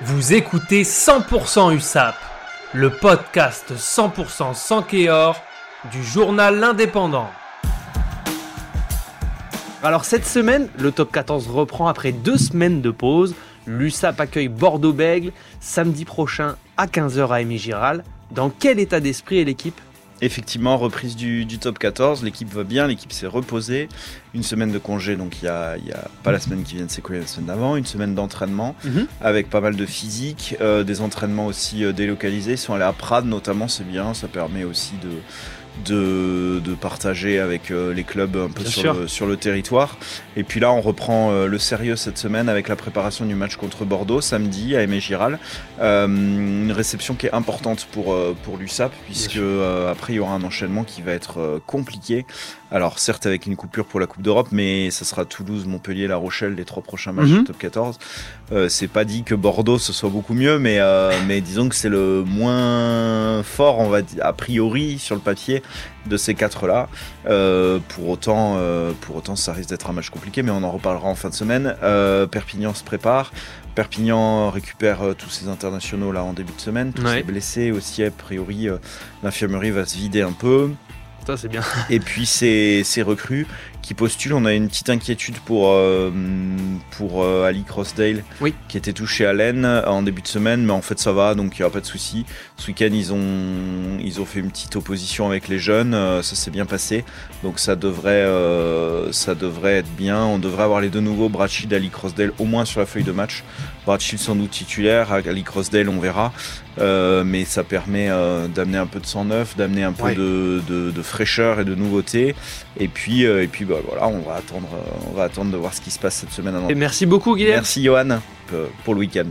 Vous écoutez 100% USAP, le podcast 100% sans Kéor du journal L'Indépendant. Alors cette semaine, le top 14 reprend après deux semaines de pause. L'USAP accueille Bordeaux-Bègle samedi prochain à 15h à Amy Giral. Dans quel état d'esprit est l'équipe? Effectivement, reprise du, top 14, l'équipe va bien, l'équipe s'est reposée. Une semaine de congé, donc il n'y a, y a, pas la semaine qui vient de s'écouler, la semaine d'avant. Une semaine d'entraînement Mhm. avec pas mal de physique, euh, des entraînements aussi euh, délocalisés. Ils sont allés à Prades notamment, c'est bien, ça permet aussi de, de, de partager avec euh, les clubs un peu sur le, sur le territoire. Et puis là, on reprend euh, le sérieux cette semaine avec la préparation du match contre Bordeaux samedi à Aimé Giral. Euh, une réception qui est importante pour, pour l'USAP, puisque après il y aura un enchaînement qui va être compliqué. Alors certes avec une coupure pour la Coupe d'Europe, mais ça sera Toulouse, Montpellier, La Rochelle, les trois prochains matchs Mhm. du top 14. Euh, c'est pas dit que Bordeaux ce soit beaucoup mieux, mais, euh, mais disons que c'est le moins fort, on va dire, a priori sur le papier de ces quatre-là. Euh, pour autant, euh, pour autant, ça risque d'être un match compliqué, mais on en reparlera en fin de semaine. Euh, Perpignan se prépare. Perpignan récupère tous ses internationaux là en début de semaine, tous Ouais. ses blessés aussi. A priori, l'infirmerie va se vider un peu. Ça c'est bien. Et puis ces, ces recrues qui postulent, on a une petite inquiétude pour, euh, pour euh, Ali Crossdale, Oui. qui était touché à l'aine en début de semaine, mais en fait ça va, donc il n'y a pas de souci. Ce week-end, ils ont, ils ont fait une petite opposition avec les jeunes, euh, ça s'est bien passé, donc ça devrait, euh, ça devrait être bien. On devrait avoir les deux nouveaux, Bradshield et Ali Crossdale, au moins sur la feuille de match. Bradshield sans doute titulaire, Ali Crossdale on verra, Euh, mais ça permet euh, d'amener un peu de sang neuf, d'amener un peu Ouais. de, de- de fraîcheur et de nouveauté. Et puis, euh, et puis bah, voilà, on va, attendre, euh, on va attendre de voir ce qui se passe cette semaine. Et merci beaucoup Guilhem. Merci Johan pour le week-end.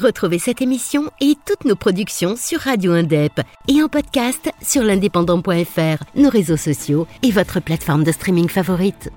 Retrouvez cette émission et toutes nos productions sur Radio Indep et en podcast sur l'indépendant.fr, nos réseaux sociaux et votre plateforme de streaming favorite.